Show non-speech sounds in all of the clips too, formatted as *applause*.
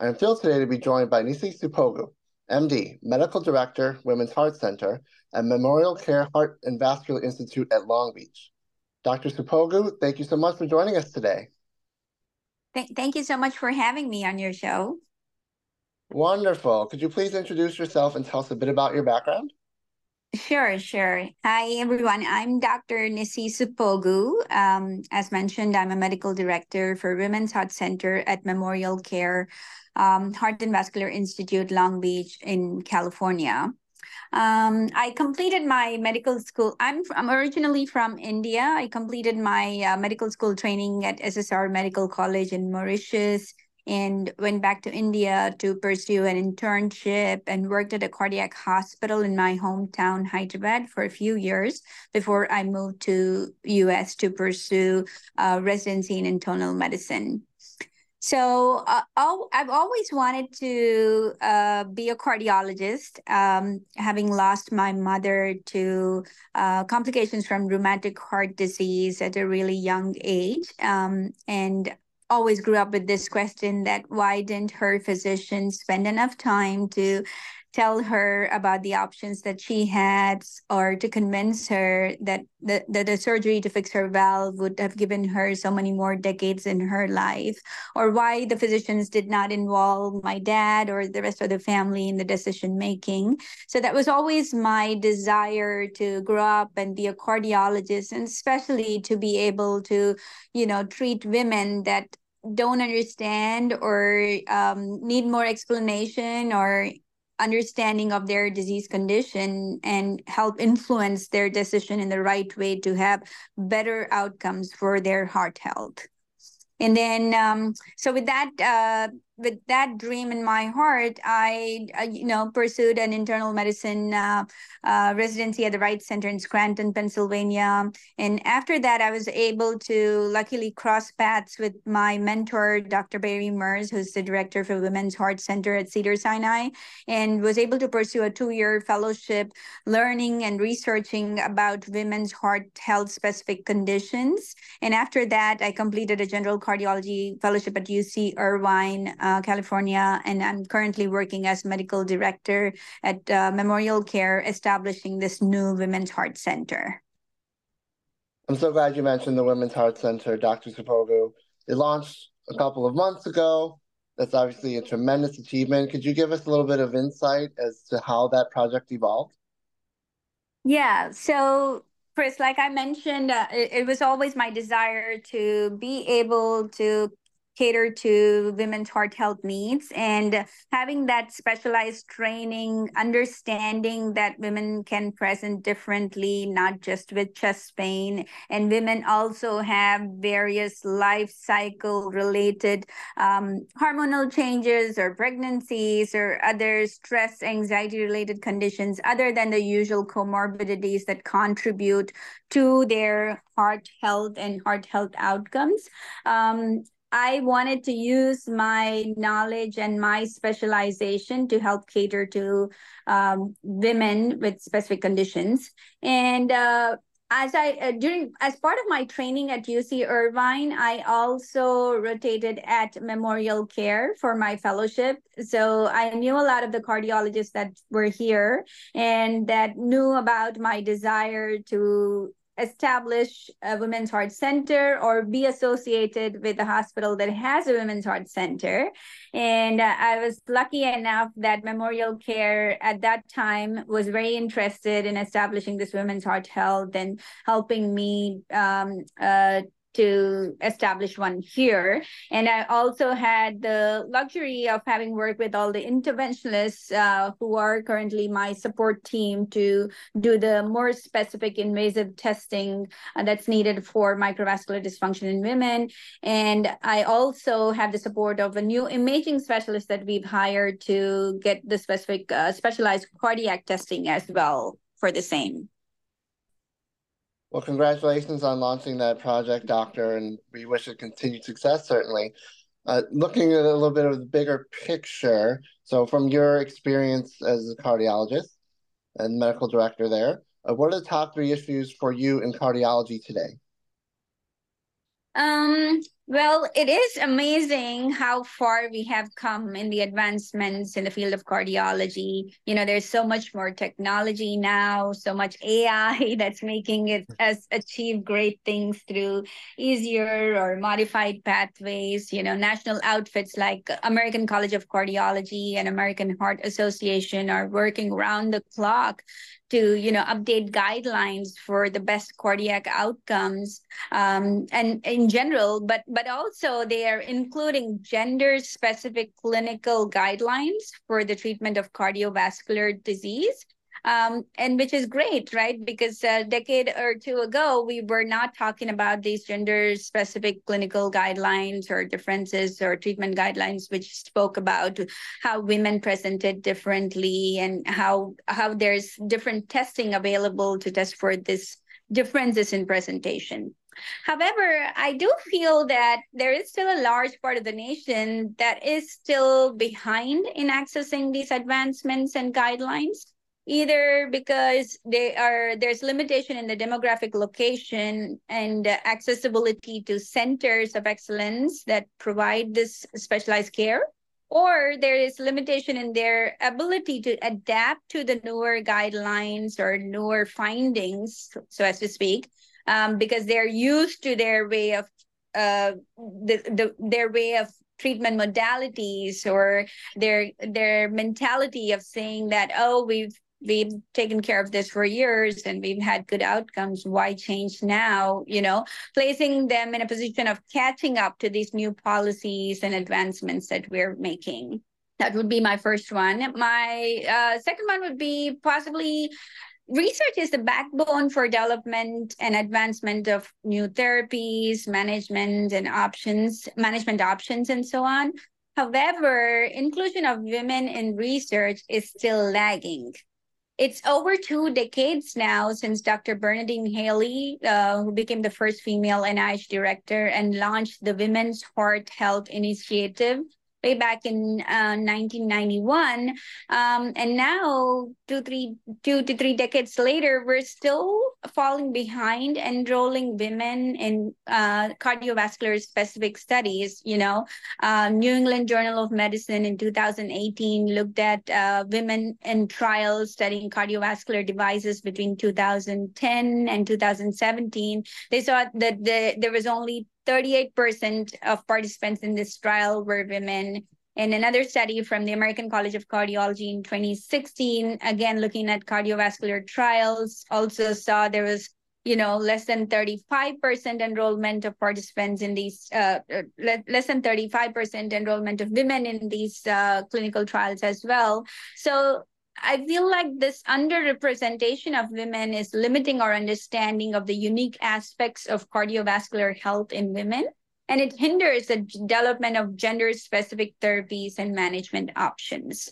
I am thrilled today to be joined by Nissi Suppogu, MD, Medical Director, Women's Heart Center at Memorial Care Heart and Vascular Institute at Long Beach. Dr. Suppogu, thank you so much for joining us today. Th- thank you so much for having me on your show. Wonderful. Could you please introduce yourself and tell us a bit about your background? Sure, sure. Hi, everyone. I'm Dr. Nissi Suppogu. Um, as mentioned, I'm a medical director for Women's Heart Center at Memorial Care um, Heart and Vascular Institute, Long Beach in California. Um, I completed my medical school. I'm, I'm originally from India. I completed my uh, medical school training at SSR Medical College in Mauritius and went back to India to pursue an internship and worked at a cardiac hospital in my hometown, Hyderabad, for a few years before I moved to US to pursue uh, residency in internal medicine. So uh, I've always wanted to uh, be a cardiologist, um, having lost my mother to uh, complications from rheumatic heart disease at a really young age. Um, and always grew up with this question that why didn't her physician spend enough time to tell her about the options that she had or to convince her that the, that the surgery to fix her valve would have given her so many more decades in her life or why the physicians did not involve my dad or the rest of the family in the decision making. So that was always my desire to grow up and be a cardiologist and especially to be able to you know treat women that don't understand or um, need more explanation or understanding of their disease condition and help influence their decision in the right way to have better outcomes for their heart health. And then um, so with that uh, with that dream in my heart, I, uh, you know, pursued an internal medicine uh, uh, residency at the Wright Center in Scranton, Pennsylvania. And after that, I was able to luckily cross paths with my mentor, Dr. Bairey Merz, who's the director for Women's Heart Center at Cedars-Sinai, and was able to pursue a two-year fellowship, learning and researching about women's heart health specific conditions. And after that, I completed a general cardiology fellowship at UC Irvine uh, California, and I'm currently working as medical director at uh, Memorial Care, establishing this new Women's Heart Center. I'm so glad you mentioned the Women's Heart Center, Dr. Suppogu. It launched a couple of months ago. That's obviously a tremendous achievement. Could you give us a little bit of insight as to how that project evolved? Yeah, so Chris, like I mentioned, uh, it, it, was always my desire to be able to cater to women's heart health needs. And having that specialized training understanding that women can present differently not just with chest pain. And women also have various life cycle related um, hormonal changes or pregnancies or other stress anxiety related conditions other than the usual comorbidities that contribute to their heart health and heart health outcomes. Um, I wanted to use my knowledge and my specialization to help cater to um, women with specific conditions. And uh, as I uh, during as part of my training at UC Irvine, I also rotated at Memorial Care for my fellowship. So I knew a lot of the cardiologists that were here and that knew about my desire to establish a women's heart center or be associated with a hospital that has a women's heart center. And uh, I was lucky enough that Memorial Care at that time was very interested in establishing this women's heart health and helping me um, uh, to establish one here. And I also had the luxury of having worked with all the interventionalists uh, who are currently my support team to do the more specific invasive testing uh, that's needed for microvascular dysfunction in women. And I also have the support of a new imaging specialist that we've hired to get the specific uh, specialized cardiac testing as well for the same. Well, congratulations on launching that project, Doctor, and we wish it continued success, certainly. Uh, looking at a little bit of the bigger picture, so from your experience as a cardiologist and medical director there, uh, what are the top three issues for you in cardiology today? Um, well, it is amazing how far we have come in the advancements in the field of cardiology. You know, there's so much more technology now, so much *laughs* AI that's making it as achieve great things through easier or modified pathways. You know, national outfits like American College of Cardiology and American Heart Association are working around the clock to you know update guidelines for the best cardiac outcomes um, and in general but but also they are including gender specific clinical guidelines for the treatment of cardiovascular disease um, and which is great, right? Because a decade or two ago, we were not talking about these gender specific clinical guidelines or differences or treatment guidelines, which spoke about how women presented differently and how how there's different testing available to test for this differences in presentation. However, I do feel that there is still a large part of the nation that is still behind in accessing these advancements and guidelines either because they are there's limitation in the demographic location and accessibility to centers of excellence that provide this specialized care or there is limitation in their ability to adapt to the newer guidelines or newer findings so as to speak um, because they're used to their way of uh, the, the their way of treatment modalities or their their mentality of saying that oh we've we've taken care of this for years and we've had good outcomes. Why change now? You know placing them in a position of catching up to these new policies and advancements that we're making. That would be my first one. My uh, second one would be possibly research is the backbone for development and advancement of new therapies management and options management options and so on however inclusion of women in research is still lagging it's over two decades now since Dr. Bernadine Healy, uh, who became the first female NIH director and launched the Women's Heart Health Initiative way back in uh, 1991 um, and now two three two to three decades later we're still falling behind enrolling women in uh, cardiovascular specific studies you know? Uh, new england journal of medicine in 2018 looked at uh, women in trials studying cardiovascular devices between 2010 and 2017 they saw that the, there was only 38% of participants in this trial were women. In another study from the American College of Cardiology in 2016, again looking at cardiovascular trials, also saw there was you know less than 35% enrollment of participants in these uh, uh less than 35% enrollment of women in these uh, clinical trials as well so I feel like this underrepresentation of women is limiting our understanding of the unique aspects of cardiovascular health in women, and it hinders the development of gender specific therapies and management options.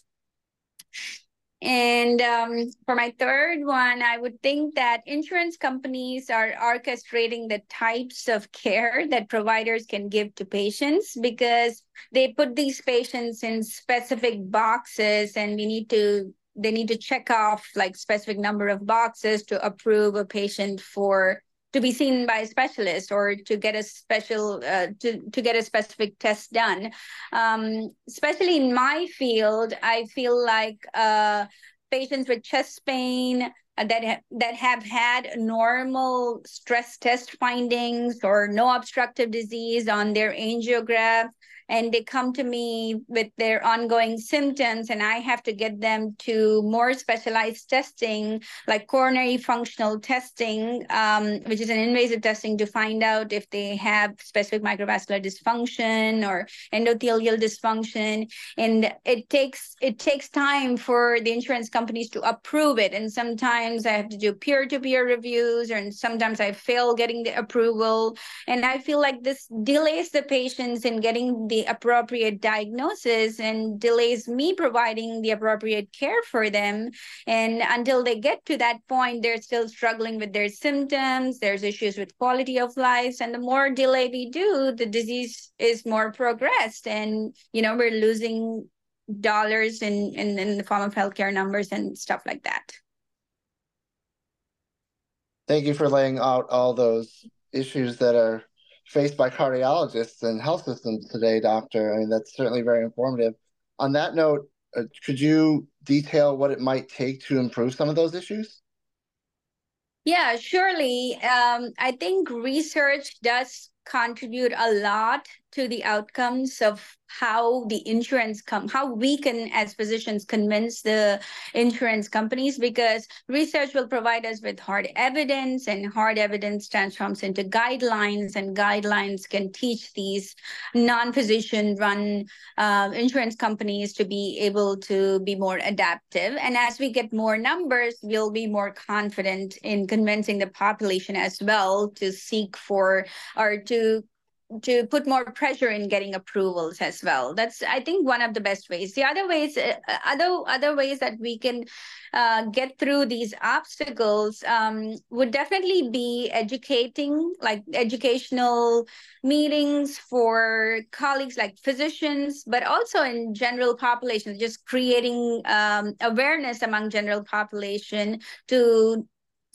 And um, for my third one, I would think that insurance companies are orchestrating the types of care that providers can give to patients because they put these patients in specific boxes and we need to they need to check off like specific number of boxes to approve a patient for to be seen by a specialist or to get a special uh, to, to get a specific test done. Um, especially in my field i feel like uh, patients with chest pain that ha- that have had normal stress test findings or no obstructive disease on their angiograph and they come to me with their ongoing symptoms and i have to get them to more specialized testing like coronary functional testing um, which is an invasive testing to find out if they have specific microvascular dysfunction or endothelial dysfunction. And it takes it takes time for the insurance companies to approve it. And sometimes i have to do peer-to-peer reviews and sometimes i fail getting the approval. And i feel like this delays the patients in getting the appropriate diagnosis and delays me providing the appropriate care for them and until they get to that point they're still struggling with their symptoms there's issues with quality of life and the more delay we do the disease is more progressed and you know we're losing dollars in, in, in the form of healthcare numbers and stuff like that. Thank you for laying out all those issues that are faced by cardiologists and health systems today, doctor. I mean, that's certainly very informative. On that note, uh, could you detail what it might take to improve some of those issues? Yeah, surely. Um, I think research does contribute a lot to the outcomes of how the insurance come how we can as physicians convince the insurance companies because research will provide us with hard evidence and hard evidence transforms into guidelines and guidelines can teach these non-physician run uh, insurance companies to be able to be more adaptive. And as we get more numbers we'll be more confident in convincing the population as well to seek for or to to to put more pressure in getting approvals as well. That's i think one of the best ways. The other ways uh, other other ways that we can uh, get through these obstacles um, would definitely be educating like educational meetings for colleagues like physicians but also in general population just creating um, awareness among general population to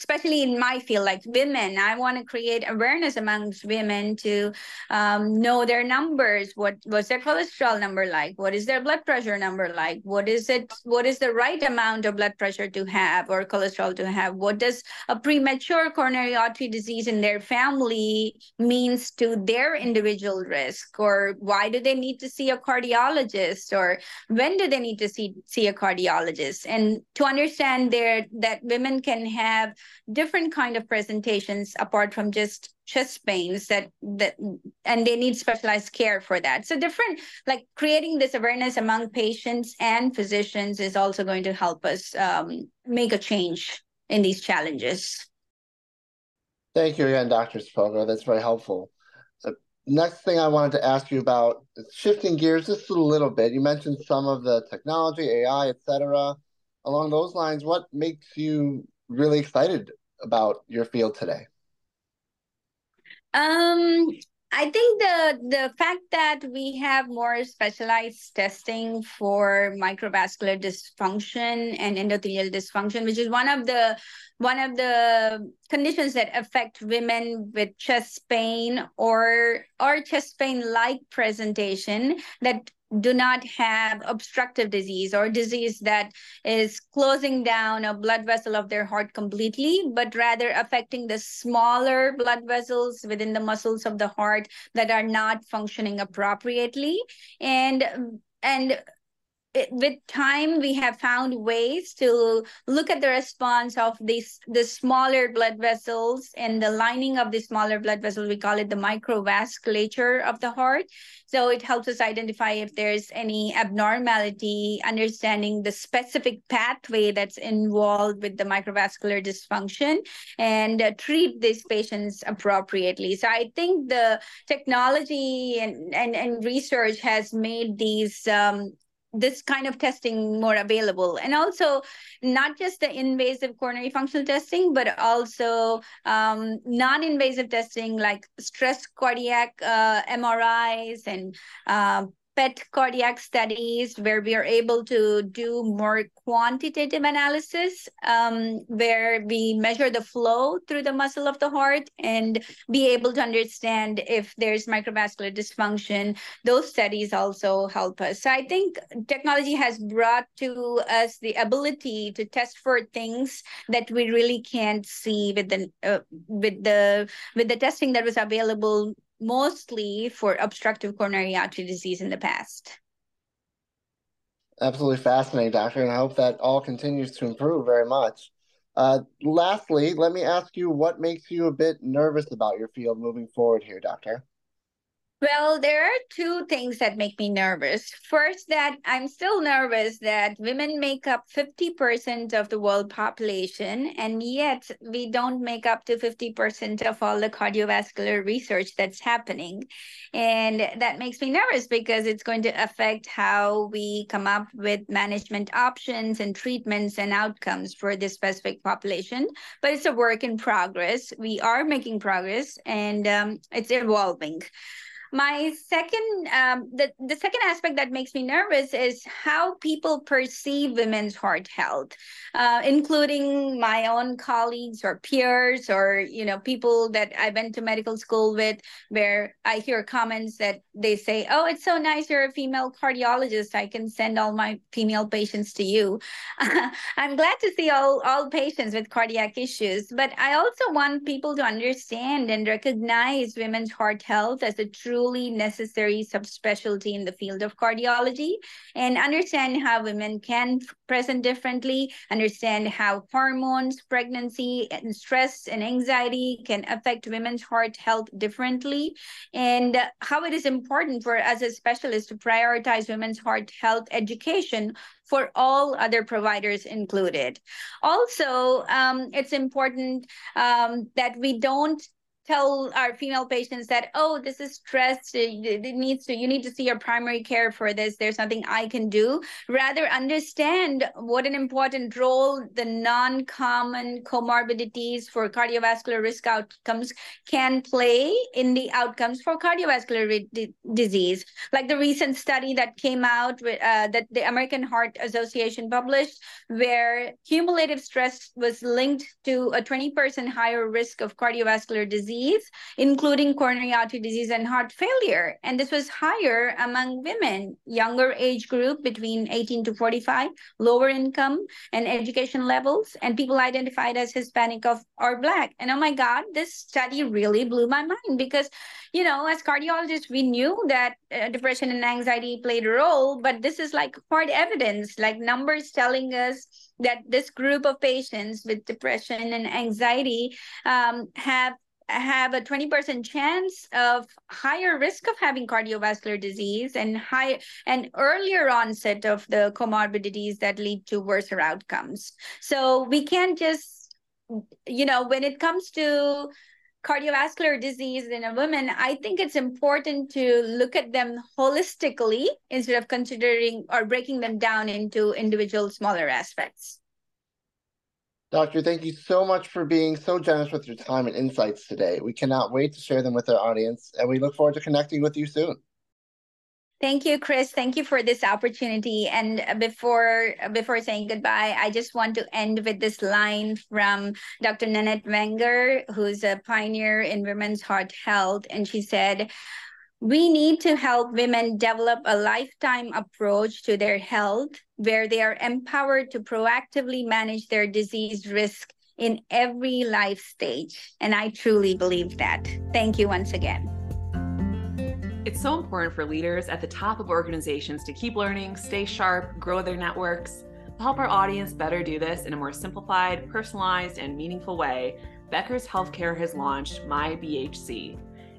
especially in my field, like women, I want to create awareness amongst women to um, know their numbers. What what's their cholesterol number like? What is their blood pressure number like? What is it? What is the right amount of blood pressure to have or cholesterol to have? What does a premature coronary artery disease in their family means to their individual risk? Or why do they need to see a cardiologist? Or when do they need to see see a cardiologist? And to understand there that women can have different kind of presentations apart from just chest pains that that and they need specialized care for that. So different like creating this awareness among patients and physicians is also going to help us um, make a change in these challenges. Thank you again dr Suppogu that's very helpful. Next thing i wanted to ask you about shifting gears just a little bit. You mentioned some of the technology ai etc along those lines what makes you really excited about your field today? Um, I think the the fact that we have more specialized testing for microvascular dysfunction and endothelial dysfunction, which is one of the one of the conditions that affect women with chest pain or or chest pain like presentation that do not have obstructive disease or disease that is closing down a blood vessel of their heart completely, but rather affecting the smaller blood vessels within the muscles of the heart that are not functioning appropriately. And and it, with time we have found ways to look at the response of these the smaller blood vessels and the lining of the smaller blood vessels we call it the microvasculature of the heart. So it helps us identify if there's any abnormality understanding the specific pathway that's involved with the microvascular dysfunction and uh, treat these patients appropriately. So i think the technology and and, and research has made these um, this kind of testing more available. And also not just the invasive coronary functional testing but also um, non-invasive testing like stress cardiac uh, mris and uh, PET cardiac studies where we are able to do more quantitative analysis, um, where we measure the flow through the muscle of the heart and be able to understand if there's microvascular dysfunction. Those studies also help us. So I think technology has brought to us the ability to test for things that we really can't see with the uh, with the with the testing that was available mostly for obstructive coronary artery disease in the past. Absolutely fascinating, doctor, and I hope that all continues to improve very much. Uh, lastly, let me ask you what makes you a bit nervous about your field moving forward here, doctor? Well, there are two things that make me nervous. First, that I'm still nervous that women make up 50% of the world population, and yet we don't make up to 50% of all the cardiovascular research that's happening. And that makes me nervous because it's going to affect how we come up with management options and treatments and outcomes for this specific population. But it's a work in progress. We are making progress and um, it's evolving my second um, the, the second aspect that makes me nervous is how people perceive women's heart health uh, including my own colleagues or peers or you know people that i went to medical school with where i hear comments that they say oh it's so nice you're a female cardiologist. I can send all my female patients to you. *laughs* I'm glad to see all all patients with cardiac issues but i also want people to understand and recognize women's heart health as a true truly necessary subspecialty in the field of cardiology and understand how women can present differently, understand how hormones, pregnancy, and stress and anxiety can affect women's heart health differently, and how it is important for us as specialists to prioritize women's heart health education for all other providers included. Also, um, it's important um, that we don't tell our female patients that oh this is stress. It, needs to you need to see your primary care for this. There's nothing i can do. Rather understand what an important role the non-common comorbidities for cardiovascular risk outcomes can play in the outcomes for cardiovascular disease. Like the recent study that came out with, uh, that the american heart association published where cumulative stress was linked to a 20% higher risk of cardiovascular disease disease, including coronary artery disease and heart failure. And this was higher among women, younger age group between 18 to 45, lower income and education levels, and people identified as Hispanic of or Black. And oh my God, this study really blew my mind because, you know, as cardiologists, we knew that uh, depression and anxiety played a role, but this is like hard evidence, like numbers telling us that this group of patients with depression and anxiety um, have have a 20% chance of higher risk of having cardiovascular disease and high and earlier onset of the comorbidities that lead to worse outcomes. So we can't just, you know, when it comes to cardiovascular disease in a woman, I think it's important to look at them holistically instead of considering or breaking them down into individual smaller aspects. Doctor, thank you so much for being so generous with your time and insights today. We cannot wait to share them with our audience, and we look forward to connecting with you soon. Thank you, Chris. Thank you for this opportunity. And before before saying goodbye, I just want to end with this line from Dr. Nanette Wenger, who's a pioneer in women's heart health. And she said, we need to help women develop a lifetime approach to their health where they are empowered to proactively manage their disease risk in every life stage. And I truly believe that. Thank you once again. It's so important for leaders at the top of organizations to keep learning, stay sharp, grow their networks. To help our audience better do this in a more simplified, personalized, and meaningful way, Becker's Healthcare has launched My BHC